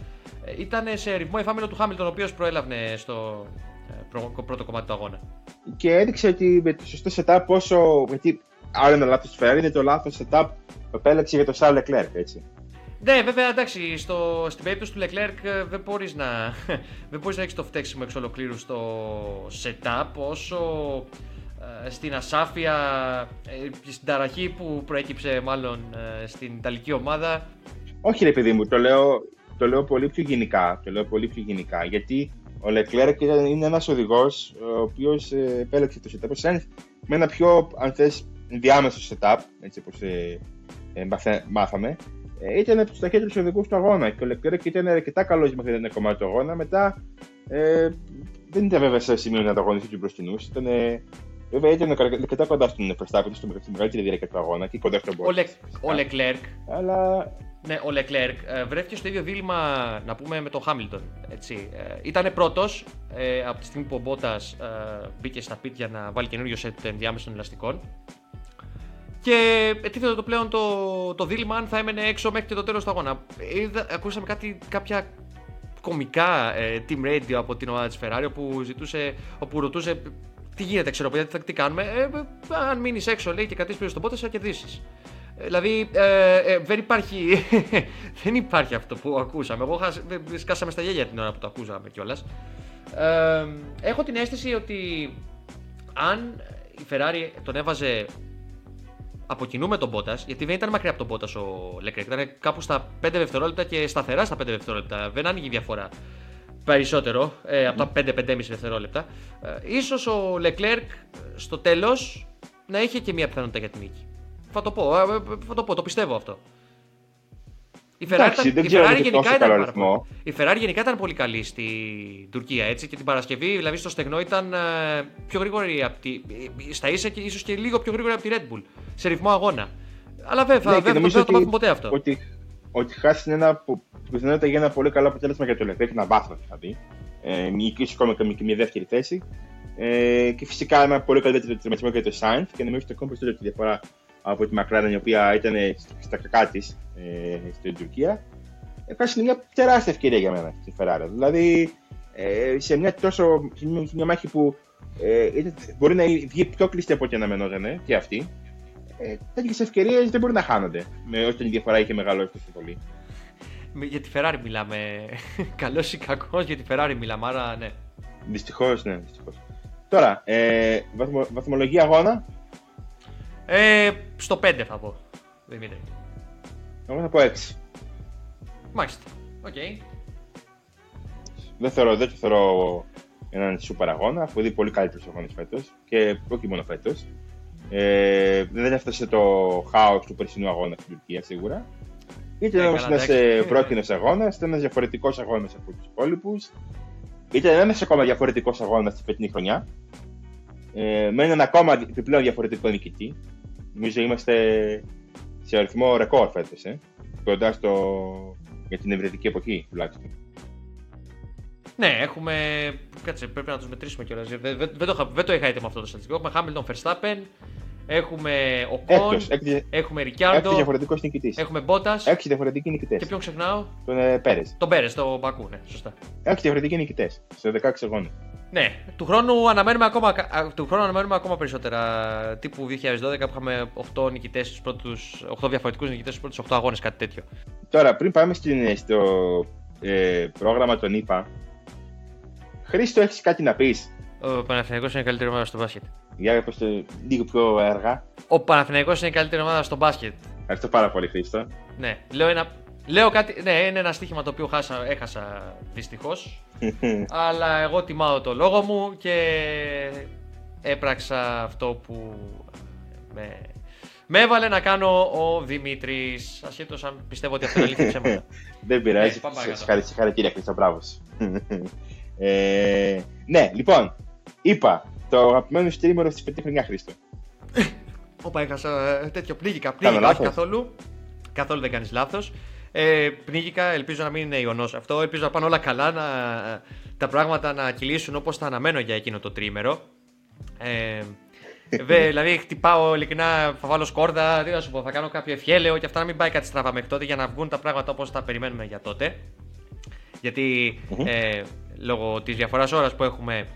Ε, ήταν σε ρυθμό εφάμιλο του Χάμιλτον, ο οποίος προέλαβε στο ε, πρώτο κομμάτι του αγώνα. Και έδειξε ότι με το σωστό setup πόσο. Γιατί άλλο ένα λάθος της Ferrari είναι το λάθος setup που επέλεξε για το Charles Leclerc, έτσι. Ναι, βέβαια, εντάξει, στο, στην περίπτωση του Leclerc ε, δεν μπορείς να, δεν μπορείς να έχεις το φταίξιμο εξ ολοκλήρου στο setup, όσο ε, στην ασάφεια, ε, στην ταραχή που προέκυψε μάλλον ε, στην Ιταλική ομάδα. Όχι ρε παιδί μου, το λέω, το λέω πολύ πιο γενικά, το λέω πολύ πιο γενικά, γιατί ο Leclerc είναι ένας οδηγός ο οποίος επέλεξε το setup με ένα πιο, αν θες, διάμεσο setup, έτσι όπως μάθαμε, ε, ήταν από τους ταχύτερους οδηγούς του αγώνα και ο Λεκτερέκ ήταν αρκετά καλός μέχρι ένα κομμάτι του αγώνα. Μετά ε, δεν ήταν βέβαια σε σημείο να ανταγωνιστεί του μπροστινούς. Ήταν, βέβαια ήταν αρκετά κοντά στον Verstappen στη μεγαλύτερη διάρκεια του αγώνα και κοντά στον Μπόρντ. Ο Λεκλέρκ. Αλλά... Ναι, ο Λεκλέρκ βρέθηκε στο ίδιο δίλημα να πούμε με τον Χάμιλτον. Έτσι. Ε, ήταν πρώτος ε, από τη στιγμή που ο Μπότας ε, μπήκε στα πίτια να βάλει καινούριο σετ ενδιάμεσων ελαστικών. Και ετίθεται το πλέον το, το δίλημα αν θα έμενε έξω μέχρι και το τέλος του αγώνα. Είδα, ακούσαμε κάτι, κάποια κομικά ε, team radio από την ομάδα της Ferrari όπου, ζητούσε, όπου ρωτούσε τι γίνεται, ξέρω παιδιά, τι, τι κάνουμε; Ε, ε, αν μείνεις έξω, λέει, και κρατήσεις πίσω στον πότες, θα κερδίσεις. Ε, δηλαδή ε, ε, δεν, υπάρχει, δεν υπάρχει αυτό που ακούσαμε. Εγώ σκάσαμε στα γέλια την ώρα που το ακούσαμε κιόλας. έχω την αίσθηση ότι αν η Ferrari τον έβαζε από κοινού με τον Μπότα, γιατί δεν ήταν μακριά από τον Μπότα ο Λεκρέκ. Ήταν κάπου στα 5 δευτερόλεπτα και σταθερά στα 5 δευτερόλεπτα. Δεν άνοιγε διαφορά περισσότερο ε, από τα 5-5,5 δευτερόλεπτα. Ε, ίσως ο Λεκλέρκ στο τέλος να είχε και μια πιθανότητα για την νίκη. Θα το πω, ε, θα το, πω, το πιστεύω αυτό. Η Ferrari, ήταν, η Ferrari γενικά ήταν η Ferrari γενικά ήταν πολύ καλή στην Τουρκία έτσι, και την Παρασκευή, δηλαδή στο στεγνό ήταν ε, πιο γρήγορη από τη, στα ίσα και ίσως και λίγο πιο γρήγορη από τη Red Bull σε ρυθμό αγώνα. Αλλά βέβαια ναι, δεν θα το μάθουμε ποτέ αυτό. Ότι, ότι χάσει ένα πιθανότητα για ένα πολύ καλό αποτέλεσμα για το Leclerc, ένα βάθρο δηλαδή. Ε, ίσω ακόμα και μια δεύτερη θέση. Ε, και φυσικά ένα πολύ καλύτερο τερματισμό για το Sainz και νομίζω ότι ακόμα περισσότερο τη διαφορά από τη McLaren η οποία ήταν στα κακά της ε, στην Τουρκία. Έχασε μια τεράστια ευκαιρία για μένα στη Ferrari. Δηλαδή ε, σε μια τόσο σε μια μάχη που ε, μπορεί να βγει πιο κλειστή από ό,τι αναμενόταν και αυτή. Ε, Τέτοιες ευκαιρίες δεν μπορεί να χάνονται. Με όσο την διαφορά είχε μεγαλώσει τόσο πολύ. Για τη Ferrari μιλάμε. Καλός ή κακός, για τη Ferrari μιλάμε, άρα ναι. Δυστυχώς, ναι, δυστυχώς. Τώρα, ε, βαθμο, βαθμολογία αγώνα. Ε, στο 5 θα πω. Δημήτρη. Εγώ θα πω 6. Μάλιστα. OK. Okay. Δεν θεωρώ, δεν θεωρώ έναν σούπερ αγώνα. Έχω δει πολύ καλύτερους αγώνες φέτος και όχι μόνο φέτος. Ε, δεν έφτασε το χάος του περσινού αγώνα στην Τουρκία σίγουρα. Ήταν όμω ένας πρόκεινος αγώνας, ήταν ένας διαφορετικός αγώνας από τους υπόλοιπους. Ήταν ένας ακόμα διαφορετικός αγώνας στη φετινή χρονιά. Ε, με έναν ακόμα επιπλέον διαφορετικό νικητή. Νομίζω είμαστε σε αριθμό ρεκόρ φέτος. Ε, κοντά στο. για την ευρετική εποχή τουλάχιστον. Ναι, έχουμε. Κάτσε, πρέπει να τους μετρήσουμε κιόλας. Δεν, δεν, δεν, το, δεν το είχα έτοιμο αυτό το στατιστικό. Έχουμε Hamilton Verstappen, Έχουμε Οκόν, Έκτος, έξι, έχουμε έξι Ρικιάρντο, διαφορετικοί νικητής. έχουμε Μπότας. Έξι διαφορετικοί νικητές. Και ποιον ξεχνάω, Τον ε, Πέρες. τον Πέρες, το Μπακού, ναι, σωστά. Έξι διαφορετικοί νικητές σε 16 αγώνες. Ναι, του χρόνου αναμένουμε ακόμα, α, του χρόνου αναμένουμε ακόμα περισσότερα. Τύπου 2012 που είχαμε 8 νικητές στους πρώτους, 8 διαφορετικούς νικητές στους πρώτους 8 αγώνες, κάτι τέτοιο. Τώρα, πριν πάμε στην, στο ε, πρόγραμμα των ΙΠΑ, Χρήστο, έχεις κάτι να πεις; Ο Παναθηναϊκός είναι η καλύτερη ομάδα στο μπάσκετ. Για πες το λίγο πιο αργά. Ο Παναθηναϊκός είναι η καλύτερη ομάδα στο μπάσκετ. Ευχαριστώ πάρα πολύ, Χρήστο. Ναι, λέω, ένα, λέω κάτι. Ναι, είναι ένα στοίχημα το οποίο χάσα, έχασα δυστυχώς. αλλά εγώ τιμάω το λόγο μου και έπραξα αυτό που με, με έβαλε να κάνω ο Δημήτρης. Ασχέτως αν πιστεύω ότι αυτό είναι αλήθεια ή ψέματα. Δεν πειράζει. Ναι, πάμε παρακάτω. Συγχαρη- Συγχαρητήρια, Χρήστο, μπράβος σου. ε, ναι, λοιπόν, είπα το αγαπημένο streamer τη πετή χρονιά, Χρήστο. Όπα, έχασα ε, τέτοιο. Πνίγηκα. Κάνω Πνίγηκα, όχι λάθος; καθόλου. Καθόλου δεν κάνεις λάθος. Ε, πνίγηκα, ελπίζω να μην είναι ιονό αυτό. Ελπίζω να πάνε όλα καλά, να, τα πράγματα να κυλήσουν όπως τα αναμένω για εκείνο το τρίμερο. Ε, Βε, δηλαδή, χτυπάω ειλικρινά, θα βάλω σκόρδα, τι να σου πω, θα κάνω κάποιο ευχέλαιο και αυτά να μην πάει κάτι στραβά μέχρι τότε για να βγουν τα πράγματα όπως τα περιμένουμε για τότε. Γιατί ε, λόγω της διαφοράς ώρας που έχουμε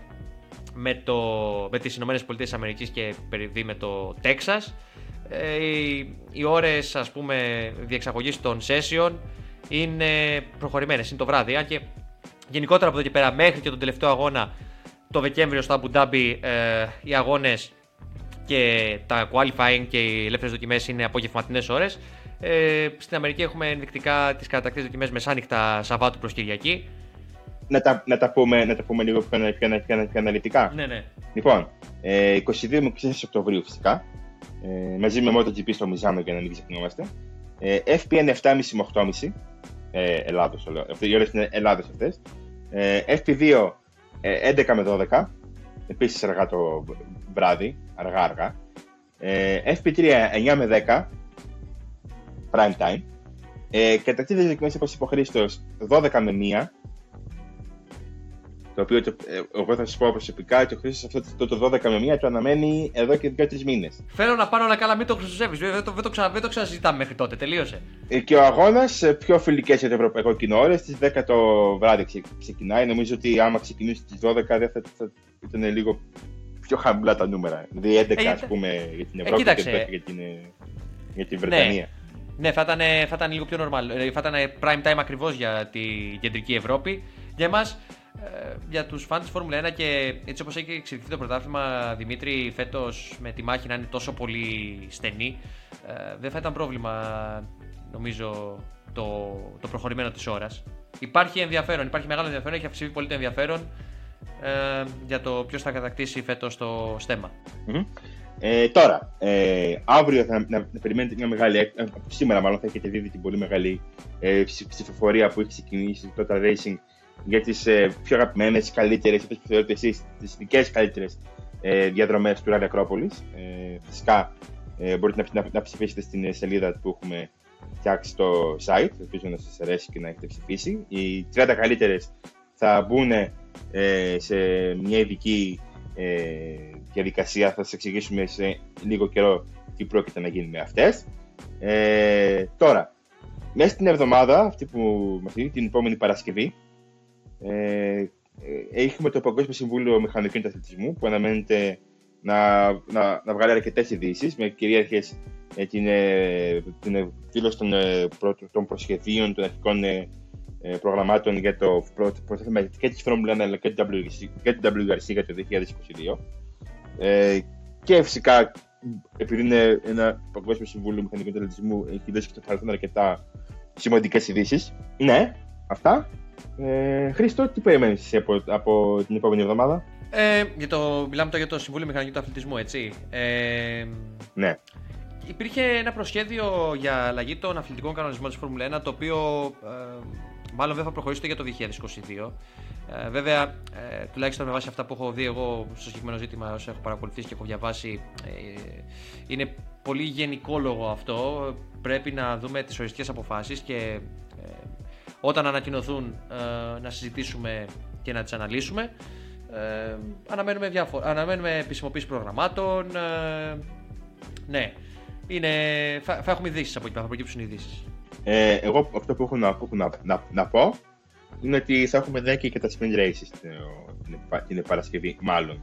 με, το, με τις Ηνωμένες Πολιτείες Αμερικής και περιδί με το Τέξας. Ε, οι, οι ώρες ας πούμε διεξαγωγής των session είναι προχωρημένες, είναι το βράδυ. Αν και γενικότερα από εδώ και πέρα μέχρι και τον τελευταίο αγώνα το Δεκέμβριο στο Abu Dhabi ε, οι αγώνες και τα qualifying και οι ελεύθερες δοκιμές είναι απογευματινές ώρες. Ε, στην Αμερική έχουμε ενδεικτικά τις κατακτήσεις δοκιμές μεσάνυχτα Σαββάτου προς Κυριακή Να τα, να, τα πούμε, να τα πούμε λίγο πιο, πιο, πιο, πιο, πιο αναλυτικά. ναι ναι Λοιπόν, ε, 22 με 24 Οκτωβρίου φυσικά, ε, μαζί με MotoGP στο Μιζάνο για να μην ξεχνιόμαστε. Ε, FPN 7.30 με 8.30, ε, Ελλάδος το λέω, αυτές οι ώρες είναι Ελλάδος αυτές. Ε, FP2 ε, 11 με 12, επίσης αργά το βράδυ, αργά αργά. Ε, FP3 9 με 10, prime time. Ε, κατακτήτες δοκιμές όπως είπε ο Χρήστος 12 με 1, το οποίο το, ε, εγώ θα σας πω προσωπικά ότι ο Χρήστος αυτό το, το 12 με 1 το αναμένει εδώ και 2-3 μήνες. Θέλω να πάρω όλα καλά, μην το χρησιμοποιεί. Δεν το, δεν το, ξα, δεν το ξαναζητάμε μέχρι τότε. Τελείωσε. Ε, και ο αγώνας πιο φιλικές για το ευρωπαϊκό κοινό ώρε στι 10 το βράδυ ξε- ξεκινάει. Νομίζω ότι άμα ξεκινήσει στι 12 δεν θα, θα ήταν λίγο πιο χαμηλά τα νούμερα. Δηλαδή 11 Ε, ας πούμε για την Ευρώπη και κοίταξε. 10 για την, ε, για την Βρετανία. Ναι, θα ήταν, θα ήταν λίγο πιο normal. Ε, Θα ήταν prime time ακριβώς για τη κεντρική Ευρώπη. Για εμάς, για τους φαν της Φόρμουλα 1 και έτσι όπως έχει εξελιχθεί το πρωτάθλημα, Δημήτρη, φέτος με τη μάχη να είναι τόσο πολύ στενή, ε, δεν θα ήταν πρόβλημα νομίζω το, το προχωρημένο της ώρας. Υπάρχει ενδιαφέρον, υπάρχει μεγάλο ενδιαφέρον, έχει αυξηθεί πολύ το ενδιαφέρον ε, για το ποιος θα κατακτήσει φέτος το στέμα. Μμμ. Ε, τώρα, ε, αύριο θα να, να περιμένετε μια μεγάλη. έκ- ε, από σήμερα, μάλλον, θα έχετε δει την πολύ μεγάλη ε, ψη- ψηφοφορία που έχει ξεκινήσει το Total Racing για τις ε, πιο αγαπημένες, καλύτερες, όπως που θεωρείτε εσείς, τις δικές καλύτερες ε, διαδρομές του Ράλη Ακρόπολης. Ε, φυσικά ε, μπορείτε να, να, να ψηφίσετε στην ε, σελίδα που έχουμε φτιάξει στο site. Ελπίζω να σας αρέσει και να έχετε ψηφίσει. Οι 30 καλύτερες θα μπουν ε, σε μια ειδική ε, διαδικασία. Θα σας εξηγήσουμε σε λίγο καιρό τι πρόκειται να γίνει με αυτές. Ε, τώρα, μέσα στην εβδομάδα, αυτή που μας δίνει την επόμενη Παρασκευή, ε, ε, έχουμε το Παγκόσμιο Συμβούλιο Μηχανικού Αθλητισμού που αναμένεται να, να, να βγάλει αρκετές ειδήσεις με κυρίαρχες ε, την, ε, την εκδήλωση των, ε, προ, των προσχεδίων των αρχικών ε, ε, προγραμμάτων για το πρω- πρωτάθλημα και της Φόρμουλα 1 αλλά και το WRC, και το WRC για το 2022. Ε, και φυσικά, επειδή είναι ένα Παγκόσμιο Συμβούλιο Μηχανικού Αθλητισμού, έχει δώσει και στο παρελθόν αρκετά σημαντικές ειδήσεις. Ναι, αυτά. Ε, Χρήστο, τι περιμένεις εσύ από, από την επόμενη εβδομάδα; Ε, για το, μιλάμε τώρα για το Συμβούλιο Μηχανικού του Αθλητισμού, έτσι. Ε, Ναι. Υπήρχε ένα προσχέδιο για αλλαγή των αθλητικών κανονισμών της Φόρμουλα 1, το οποίο ε, μάλλον δεν θα προχωρήσει το για το 2022. Ε, βέβαια, ε, τουλάχιστον με βάση αυτά που έχω δει εγώ στο συγκεκριμένο ζήτημα, όσο έχω παρακολουθήσει και έχω διαβάσει, ε, είναι πολύ γενικόλογο αυτό. Πρέπει να δούμε τις οριστικές αποφάσεις και ε, όταν ανακοινωθούν ε, να συζητήσουμε και να τις αναλύσουμε. Ε, αναμένουμε, διάφο- αναμένουμε επισημοποίηση προγραμμάτων, ε, Ναι. Είναι... Θα, θα έχουμε ειδήσεις από εκεί, θα προκύψουν ειδήσεις. Ε, εγώ αυτό που έχω να, που έχω να, να, να πω είναι ότι θα έχουμε δει και τα sprint races την, την, την Παρασκευή, μάλλον.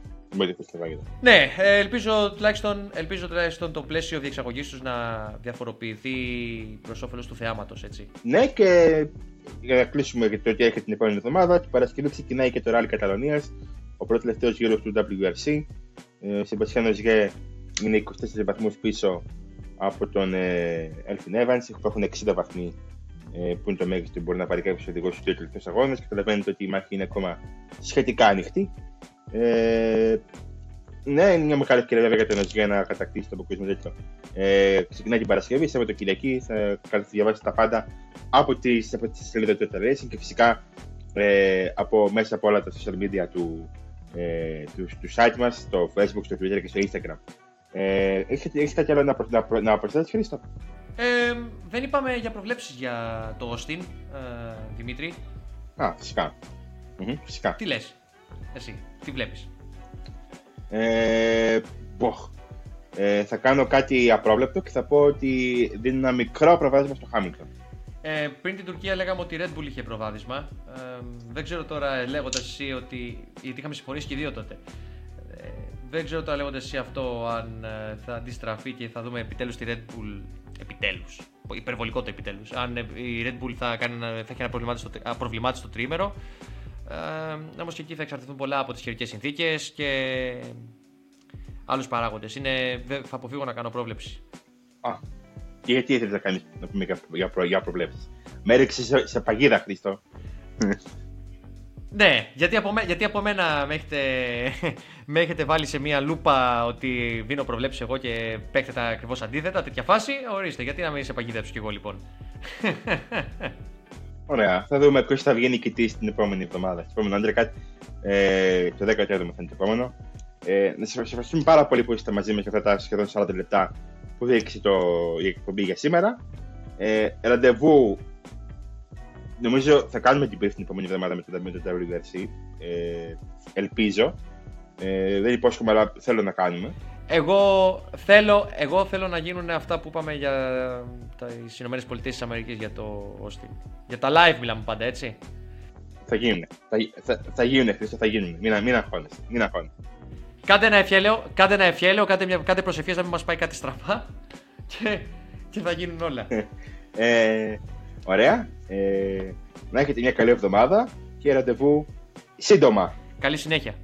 Ναι, ε, ελπίζω τουλάχιστον, ελπίζω τουλάχιστον το πλαίσιο διεξαγωγής τους να διαφοροποιηθεί προς όφελος του θεάματος, έτσι. Ναι, και για να κλείσουμε το ότι έρχεται την επόμενη εβδομάδα, την Παρασκευή ξεκινάει και το Rally Καταλωνίας, ο πρώτος τελευταίος γύρος του WRC. Ε, ο Σεμπασιάνος Γε είναι 24 βαθμούς πίσω από τον ε, Elfin Evans, που έχουν 60 βαθμοί ε, που είναι το μέγιστο που μπορεί να πάρει κάποιος οδηγός στους δύο τελευταίους αγώνες. Καταλαβαίνετε ότι η μάχη είναι ακόμα σχετικά ανοιχτή. Ε, ναι, είναι μια μεγάλη ευκαιρία βέβαια για τον για να κατακτήσει το αποκλεισμό τέτοιο. Ε, ξεκινάει την Παρασκευή, το Κυριακή, θα κάνετε διαβάσεις τα πάντα από τη, από τη σελίδα του Racing και φυσικά ε, από, μέσα από όλα τα social media του, ε, του, του site μας, στο facebook, στο twitter και στο instagram. Ε, έχετε, έχετε κάτι άλλο να, να, να προσθέσετε, Χρήστο; Ε, δεν είπαμε για προβλέψεις για το Austin, ε, Δημήτρη. Α, φυσικά. Mm-hmm, φυσικά. Τι λες, εσύ, τι βλέπεις; Ε, ε, θα κάνω κάτι απρόβλεπτο και θα πω ότι δίνει ένα μικρό προβάδισμα στο Χάμιλτον. Ε, πριν την Τουρκία λέγαμε ότι η Red Bull είχε προβάδισμα. Ε, δεν ξέρω τώρα λέγοντας εσύ ότι. γιατί είχαμε συμφωνήσει και οι δύο τότε. Ε, δεν ξέρω τώρα λέγοντας εσύ αυτό αν ε, θα αντιστραφεί και θα δούμε επιτέλους τη Red Bull. Επιτέλους. Υπερβολικό το επιτέλους. Αν η Red Bull θα, κάνει, θα έχει ένα προβλημάτιστο τρίμερο. Ε, Όμως και εκεί θα εξαρτηθούν πολλά από τις καιρικέ συνθήκες και άλλους παράγοντες. Θα αποφύγω να κάνω πρόβλεψη. Α, και γιατί ήθελε να κάνεις να πούμε για, προ, για προβλέψεις; Με έριξες σε, σε παγίδα, Χρήστο. Ναι, γιατί από, γιατί από μένα με έχετε, με έχετε βάλει σε μία λούπα ότι δίνω προβλέψεις εγώ και παίχτε ακριβώς αντίθετα, τέτοια φάση. Ορίστε, γιατί να μην σε παγίδεψω κι εγώ λοιπόν. Ωραία. Θα δούμε ποιος θα βγει νικητής την επόμενη εβδομάδα. Στην επόμενη κάτι. Ε, το 17ο θα είναι το επόμενο. Ε, να σας ευχαριστούμε πάρα πολύ που είστε μαζί μας για αυτά τα σχεδόν 40 λεπτά που δείξει το, η εκπομπή για σήμερα. Ε, ραντεβού. Νομίζω θα κάνουμε την την επόμενη εβδομάδα με το, με το WRC. Ε, ελπίζω. Ε, δεν υπόσχομαι, αλλά θέλω να κάνουμε. Εγώ θέλω, εγώ θέλω να γίνουν αυτά που είπαμε για τι Ηνωμένες Πολιτείες της Αμερικής για το Austin. Για τα live μιλάμε πάντα, έτσι. Θα γίνουν. Θα, θα, θα γίνουν, Χρήστο, θα γίνουν. Μην, μην αγχώνεσαι. Μην αγχώνεσαι. Κάντε ένα ευχέλαιο, κάντε ένα ευχέλαιο, κάντε, μια, κάντε προσευχές να μην μας πάει κάτι στραβά και, και θα γίνουν όλα. ε, ωραία. Ε, να έχετε μια καλή εβδομάδα και ραντεβού σύντομα. Καλή συνέχεια.